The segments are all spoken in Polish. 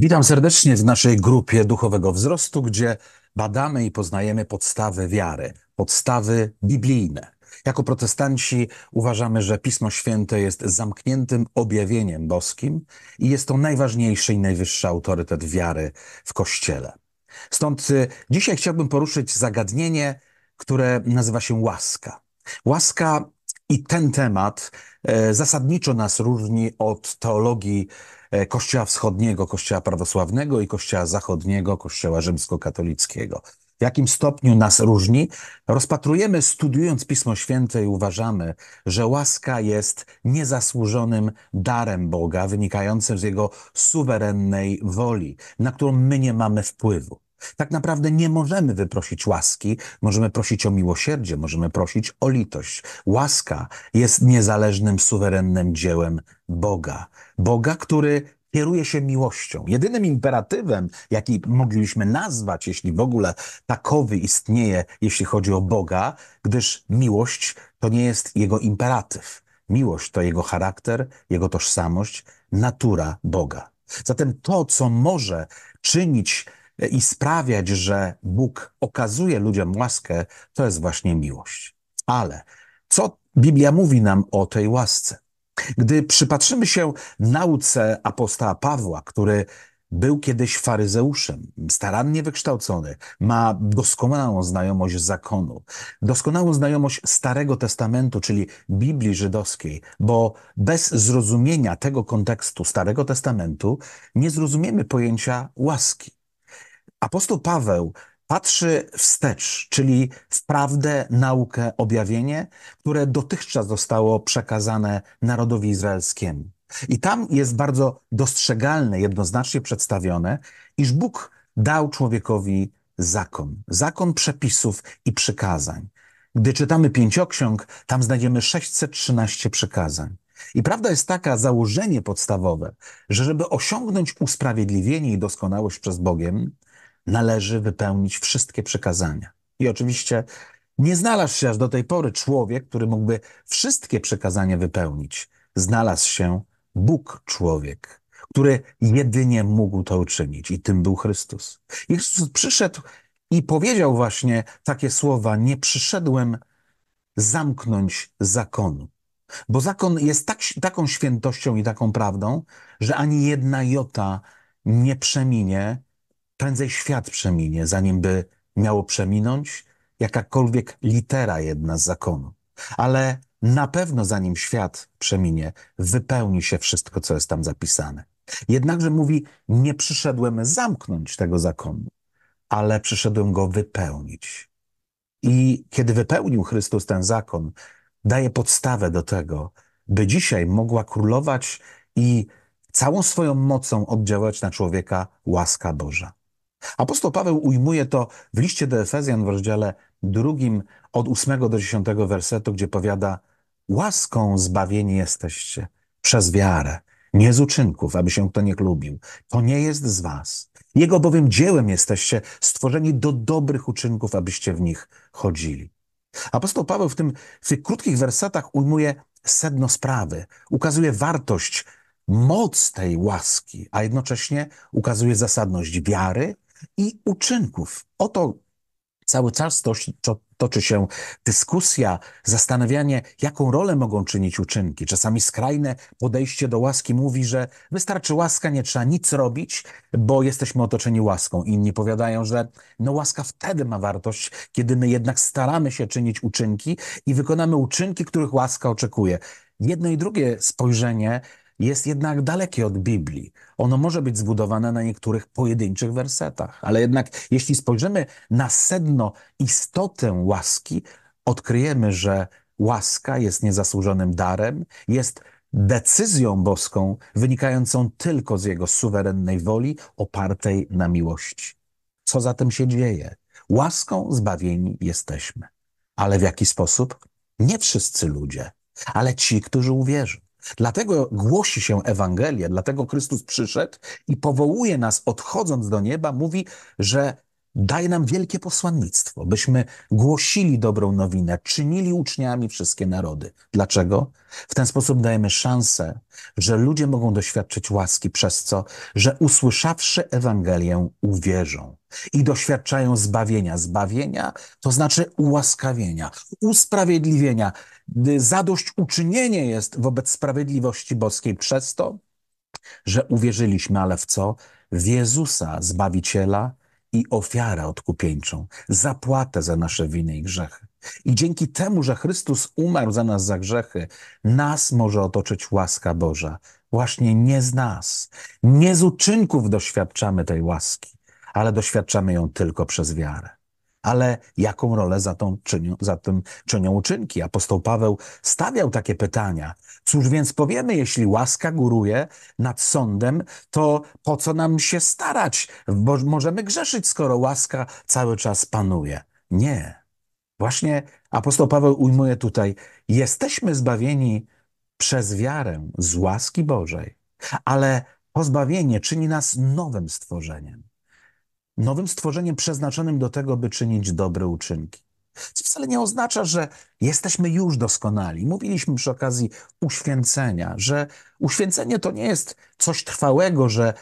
Witam serdecznie w naszej grupie duchowego wzrostu, gdzie badamy i poznajemy podstawy wiary, podstawy biblijne. Jako protestanci uważamy, że Pismo Święte jest zamkniętym objawieniem boskim i jest to najważniejszy i najwyższy autorytet wiary w Kościele. Stąd y, dzisiaj chciałbym poruszyć zagadnienie, które nazywa się łaska. Łaska i ten temat e, zasadniczo nas różni od teologii e, Kościoła Wschodniego, Kościoła Prawosławnego i Kościoła Zachodniego, Kościoła Rzymskokatolickiego. W jakim stopniu nas różni? Rozpatrujemy, studiując Pismo Święte i uważamy, że łaska jest niezasłużonym darem Boga, wynikającym z Jego suwerennej woli, na którą my nie mamy wpływu. Tak naprawdę nie możemy wyprosić łaski, możemy prosić o miłosierdzie, możemy prosić o litość. Łaska jest niezależnym, suwerennym dziełem Boga. Boga, który kieruje się miłością. Jedynym imperatywem, jaki moglibyśmy nazwać, jeśli w ogóle takowy istnieje, jeśli chodzi o Boga, gdyż miłość to nie jest jego imperatyw. Miłość to jego charakter, jego tożsamość, natura Boga. Zatem to, co może czynić i sprawiać, że Bóg okazuje ludziom łaskę, to jest właśnie miłość. Ale co Biblia mówi nam o tej łasce? Gdy przypatrzymy się nauce apostoła Pawła, który był kiedyś faryzeuszem, starannie wykształcony, ma doskonałą znajomość zakonu, doskonałą znajomość Starego Testamentu, czyli Biblii Żydowskiej, bo bez zrozumienia tego kontekstu Starego Testamentu nie zrozumiemy pojęcia łaski. Apostoł Paweł patrzy wstecz, czyli w prawdę, naukę, objawienie, które dotychczas zostało przekazane narodowi izraelskiemu. I tam jest bardzo dostrzegalne, jednoznacznie przedstawione, iż Bóg dał człowiekowi zakon, zakon przepisów i przykazań. Gdy czytamy pięcioksiąg, tam znajdziemy 613 przykazań. I prawda jest taka, założenie podstawowe, że żeby osiągnąć usprawiedliwienie i doskonałość przez Bogiem, należy wypełnić wszystkie przekazania. I oczywiście nie znalazł się aż do tej pory człowiek, który mógłby wszystkie przekazania wypełnić. Znalazł się Bóg człowiek, który jedynie mógł to uczynić i tym był Chrystus. I Chrystus przyszedł i powiedział właśnie takie słowa: Nie przyszedłem zamknąć zakonu. Bo zakon jest tak, taką świętością i taką prawdą, że ani jedna jota nie przeminie, prędzej świat przeminie, zanim by miało przeminąć jakakolwiek litera jedna z zakonu. Ale na pewno zanim świat przeminie, wypełni się wszystko, co jest tam zapisane. Jednakże mówi, nie przyszedłem zamknąć tego zakonu, ale przyszedłem go wypełnić. I kiedy wypełnił Chrystus ten zakon, daje podstawę do tego, by dzisiaj mogła królować i całą swoją mocą oddziaływać na człowieka łaska Boża. Apostoł Paweł ujmuje to w liście do Efezjan w rozdziale drugim od ósmego do dziesiątego wersetu, gdzie powiada łaską zbawieni jesteście przez wiarę, nie z uczynków, aby się kto nie lubił. To nie jest z was. Jego bowiem dziełem jesteście stworzeni do dobrych uczynków, abyście w nich chodzili. Apostoł Paweł w, tym, w tych krótkich wersetach ujmuje sedno sprawy, ukazuje wartość, moc tej łaski, a jednocześnie ukazuje zasadność wiary i uczynków. Oto cały czas toczy, toczy się dyskusja, zastanawianie, jaką rolę mogą czynić uczynki. Czasami skrajne podejście do łaski mówi, że wystarczy łaska, nie trzeba nic robić, bo jesteśmy otoczeni łaską. Inni powiadają, że no łaska wtedy ma wartość, kiedy my jednak staramy się czynić uczynki i wykonamy uczynki, których łaska oczekuje. Jedno i drugie spojrzenie jest jednak dalekie od Biblii. Ono może być zbudowane na niektórych pojedynczych wersetach, ale jednak jeśli spojrzymy na sedno, istotę łaski, odkryjemy, że łaska jest niezasłużonym darem, jest decyzją boską wynikającą tylko z Jego suwerennej woli, opartej na miłości. Co zatem się dzieje? Łaską zbawieni jesteśmy. Ale w jaki sposób? Nie wszyscy ludzie, ale ci, którzy uwierzą. Dlatego głosi się Ewangelia, dlatego Chrystus przyszedł i powołuje nas, odchodząc do nieba, mówi, że daje nam wielkie posłannictwo, byśmy głosili dobrą nowinę, czynili uczniami wszystkie narody. Dlaczego? W ten sposób dajemy szansę, że ludzie mogą doświadczyć łaski przez co, że usłyszawszy Ewangelię uwierzą i doświadczają zbawienia. Zbawienia to znaczy ułaskawienia, usprawiedliwienia. Zadośćuczynienie jest wobec sprawiedliwości boskiej przez to, że uwierzyliśmy, ale w co? W Jezusa, Zbawiciela, i ofiarę odkupieńczą, zapłatę za nasze winy i grzechy. I dzięki temu, że Chrystus umarł za nas za grzechy, nas może otoczyć łaska Boża. Właśnie nie z nas, nie z uczynków doświadczamy tej łaski, ale doświadczamy ją tylko przez wiarę. Ale jaką rolę za, tą czynią, za tym czynią uczynki? Apostoł Paweł stawiał takie pytania. Cóż więc powiemy, jeśli łaska góruje nad sądem, to po co nam się starać? Bo możemy grzeszyć, skoro łaska cały czas panuje. Nie. Właśnie apostoł Paweł ujmuje tutaj, jesteśmy zbawieni przez wiarę z łaski Bożej, ale pozbawienie czyni nas nowym stworzeniem nowym stworzeniem przeznaczonym do tego, by czynić dobre uczynki. Co wcale nie oznacza, że jesteśmy już doskonali. Mówiliśmy przy okazji uświęcenia, że uświęcenie to nie jest coś trwałego, że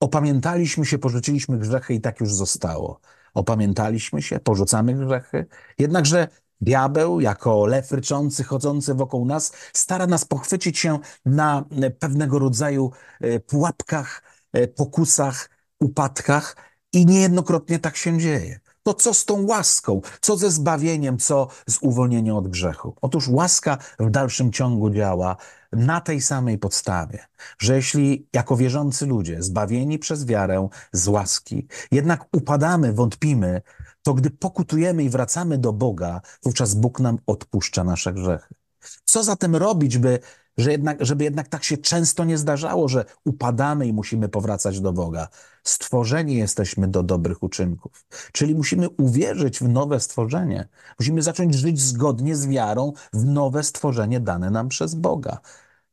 opamiętaliśmy się, porzuciliśmy grzechy i tak już zostało. Opamiętaliśmy się, porzucamy grzechy, jednakże diabeł, jako lew ryczący, chodzący wokół nas, stara nas pochwycić się na pewnego rodzaju e, pułapkach, e, pokusach, upadkach, i niejednokrotnie tak się dzieje. To co z tą łaską? Co ze zbawieniem? Co z uwolnieniem od grzechu? Otóż łaska w dalszym ciągu działa na tej samej podstawie, że jeśli jako wierzący ludzie, zbawieni przez wiarę z łaski, jednak upadamy, wątpimy, to gdy pokutujemy i wracamy do Boga, wówczas Bóg nam odpuszcza nasze grzechy. Co zatem robić, by że jednak, żeby jednak tak się często nie zdarzało, że upadamy i musimy powracać do Boga. Stworzeni jesteśmy do dobrych uczynków. Czyli musimy uwierzyć w nowe stworzenie. Musimy zacząć żyć zgodnie z wiarą w nowe stworzenie dane nam przez Boga.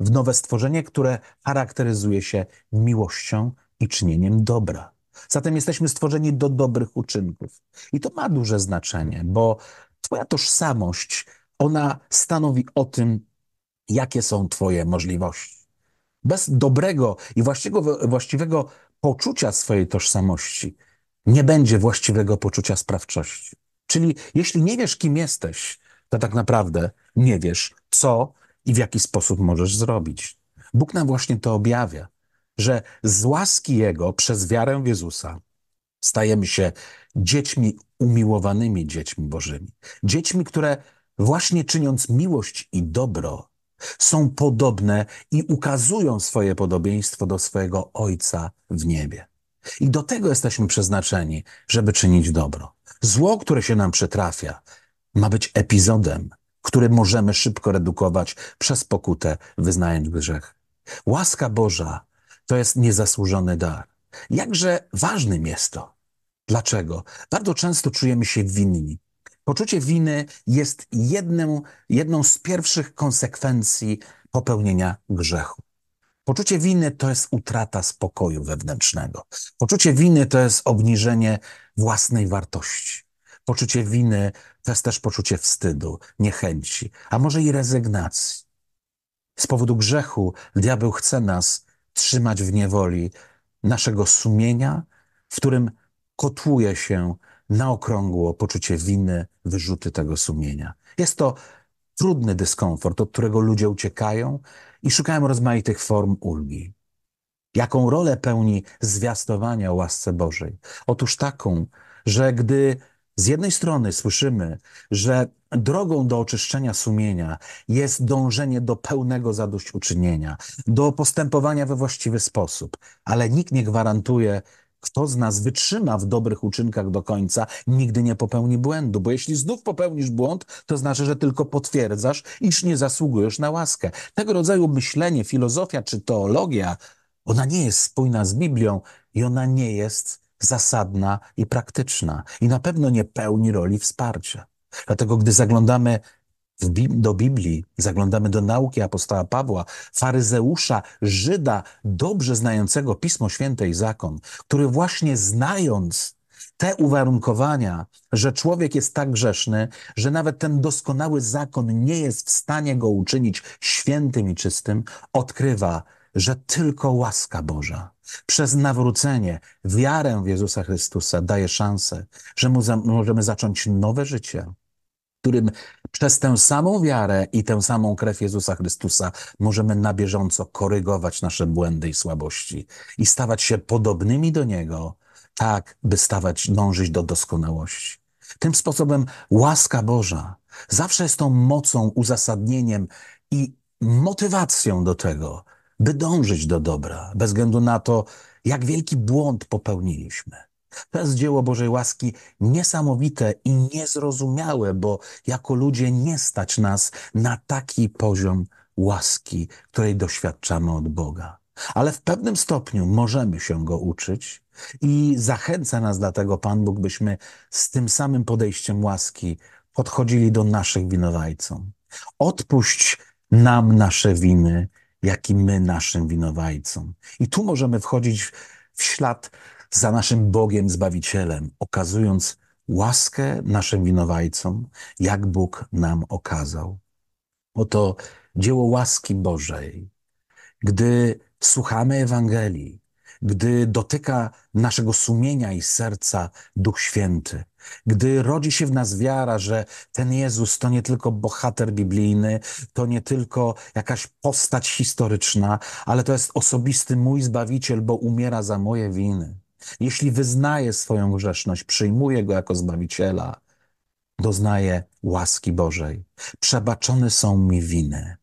W nowe stworzenie, które charakteryzuje się miłością i czynieniem dobra. Zatem jesteśmy stworzeni do dobrych uczynków. I to ma duże znaczenie, bo Twoja tożsamość, ona stanowi o tym, jakie są Twoje możliwości. Bez dobrego i właściwego, właściwego poczucia swojej tożsamości nie będzie właściwego poczucia sprawczości. Czyli jeśli nie wiesz, kim jesteś, to tak naprawdę nie wiesz, co i w jaki sposób możesz zrobić. Bóg nam właśnie to objawia, że z łaski Jego przez wiarę w Jezusa stajemy się dziećmi umiłowanymi dziećmi Bożymi. Dziećmi, które właśnie czyniąc miłość i dobro, są podobne i ukazują swoje podobieństwo do swojego Ojca w niebie. I do tego jesteśmy przeznaczeni, żeby czynić dobro. Zło, które się nam przytrafia, ma być epizodem, który możemy szybko redukować przez pokutę, wyznając grzech. Łaska Boża to jest niezasłużony dar. Jakże ważnym jest to. Dlaczego? Bardzo często czujemy się winni. Poczucie winy jest jedną, jedną z pierwszych konsekwencji popełnienia grzechu. Poczucie winy to jest utrata spokoju wewnętrznego. Poczucie winy to jest obniżenie własnej wartości. Poczucie winy to jest też poczucie wstydu, niechęci, a może i rezygnacji. Z powodu grzechu diabeł chce nas trzymać w niewoli naszego sumienia, w którym kotłuje się na okrągło poczucie winy, wyrzuty tego sumienia. Jest to trudny dyskomfort, od którego ludzie uciekają i szukają rozmaitych form ulgi. Jaką rolę pełni zwiastowanie o łasce Bożej? Otóż taką, że gdy z jednej strony słyszymy, że drogą do oczyszczenia sumienia jest dążenie do pełnego zadośćuczynienia, do postępowania we właściwy sposób, ale nikt nie gwarantuje, kto z nas wytrzyma w dobrych uczynkach do końca, nigdy nie popełni błędu, bo jeśli znów popełnisz błąd, to znaczy, że tylko potwierdzasz, iż nie zasługujesz na łaskę. Tego rodzaju myślenie, filozofia czy teologia, ona nie jest spójna z Biblią i ona nie jest zasadna i praktyczna i na pewno nie pełni roli wsparcia. Dlatego, gdy zaglądamy do Biblii, zaglądamy do nauki apostoła Pawła, faryzeusza, Żyda, dobrze znającego Pismo Święte i zakon, który właśnie znając Te uwarunkowania, że człowiek jest tak grzeszny, że nawet ten doskonały zakon nie jest w stanie go uczynić świętym i czystym, odkrywa, że tylko łaska Boża przez nawrócenie, wiarę w Jezusa Chrystusa daje szansę, że za, możemy zacząć nowe życie, którym przez tę samą wiarę i tę samą krew Jezusa Chrystusa możemy na bieżąco korygować nasze błędy i słabości i stawać się podobnymi do Niego, tak by stawać, dążyć do doskonałości. Tym sposobem łaska Boża zawsze jest tą mocą, uzasadnieniem i motywacją do tego, by dążyć do dobra, bez względu na to, jak wielki błąd popełniliśmy. To jest dzieło Bożej łaski niesamowite i niezrozumiałe, bo jako ludzie nie stać nas na taki poziom łaski, której doświadczamy od Boga. Ale w pewnym stopniu możemy się go uczyć i zachęca nas dlatego Pan Bóg, byśmy z tym samym podejściem łaski podchodzili do naszych winowajcom. Odpuść nam nasze winy, jak i my naszym winowajcom. I tu możemy wchodzić w ślad za naszym Bogiem Zbawicielem, okazując łaskę naszym winowajcom, jak Bóg nam okazał. Oto dzieło łaski Bożej. Gdy słuchamy Ewangelii, gdy dotyka naszego sumienia i serca Duch Święty, gdy rodzi się w nas wiara, że ten Jezus to nie tylko bohater biblijny, to nie tylko jakaś postać historyczna, ale to jest osobisty mój Zbawiciel, bo umiera za moje winy. Jeśli wyznaję swoją grzeszność, przyjmuję Go jako Zbawiciela, doznaję łaski Bożej. Przebaczone są mi winy.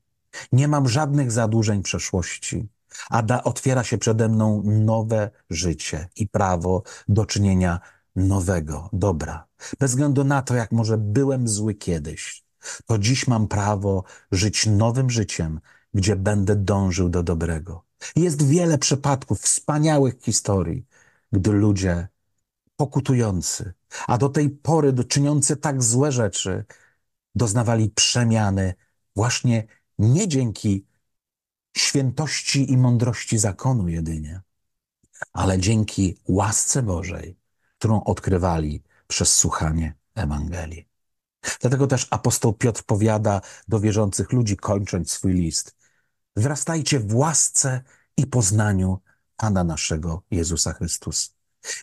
Nie mam żadnych zadłużeń przeszłości a da, otwiera się przede mną nowe życie i prawo do czynienia nowego dobra. Bez względu na to, jak może byłem zły kiedyś, to dziś mam prawo żyć nowym życiem, gdzie będę dążył do dobrego. Jest wiele przypadków, wspaniałych historii, gdy ludzie pokutujący, a do tej pory czyniący tak złe rzeczy, doznawali przemiany właśnie nie dzięki świętości i mądrości zakonu jedynie, ale dzięki łasce Bożej, którą odkrywali przez słuchanie Ewangelii. Dlatego też apostoł Piotr powiada do wierzących ludzi, kończąc swój list: Wzrastajcie w łasce i poznaniu Pana naszego Jezusa Chrystusa.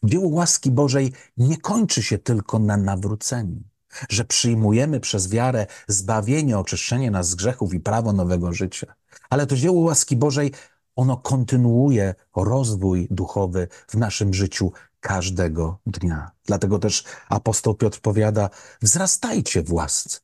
Dzieło łaski Bożej nie kończy się tylko na nawróceniu, że przyjmujemy przez wiarę zbawienie, oczyszczenie nas z grzechów i prawo nowego życia. Ale to dzieło łaski Bożej, ono kontynuuje rozwój duchowy w naszym życiu każdego dnia. Dlatego też apostoł Piotr powiada: wzrastajcie w łasce.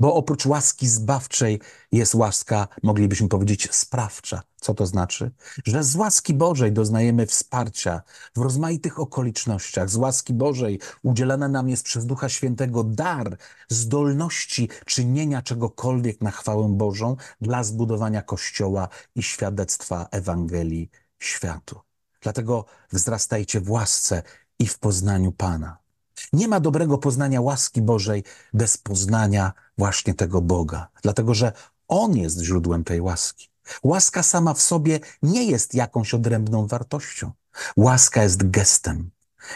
Bo oprócz łaski zbawczej jest łaska, moglibyśmy powiedzieć, sprawcza. Co to znaczy? Że z łaski Bożej doznajemy wsparcia w rozmaitych okolicznościach. Z łaski Bożej udzielana nam jest przez Ducha Świętego dar zdolności czynienia czegokolwiek na chwałę Bożą dla zbudowania Kościoła i świadectwa Ewangelii światu. Dlatego wzrastajcie w łasce i w poznaniu Pana. Nie ma dobrego poznania łaski Bożej bez poznania właśnie tego Boga, dlatego że On jest źródłem tej łaski. Łaska sama w sobie nie jest jakąś odrębną wartością. Łaska jest gestem,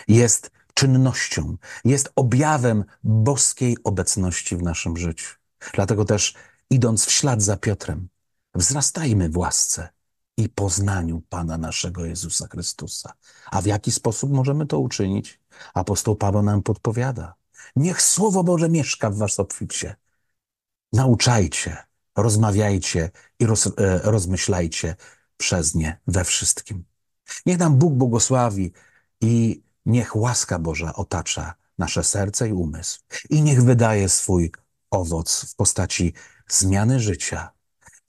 jest czynnością, jest objawem boskiej obecności w naszym życiu. Dlatego też, idąc w ślad za Piotrem, wzrastajmy w łasce i poznaniu Pana naszego Jezusa Chrystusa. A w jaki sposób możemy to uczynić? Apostoł Paweł nam podpowiada. Niech Słowo Boże mieszka w was obficie. Nauczajcie, rozmawiajcie i roz, e, rozmyślajcie przez nie we wszystkim. Niech nam Bóg błogosławi i niech łaska Boża otacza nasze serce i umysł. I niech wydaje swój owoc w postaci zmiany życia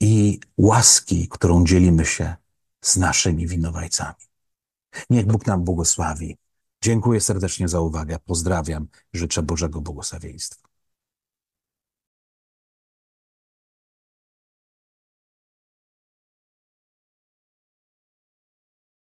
i łaski, którą dzielimy się z naszymi winowajcami. Niech Bóg nam błogosławi. Dziękuję serdecznie za uwagę. Pozdrawiam. Życzę Bożego błogosławieństwa.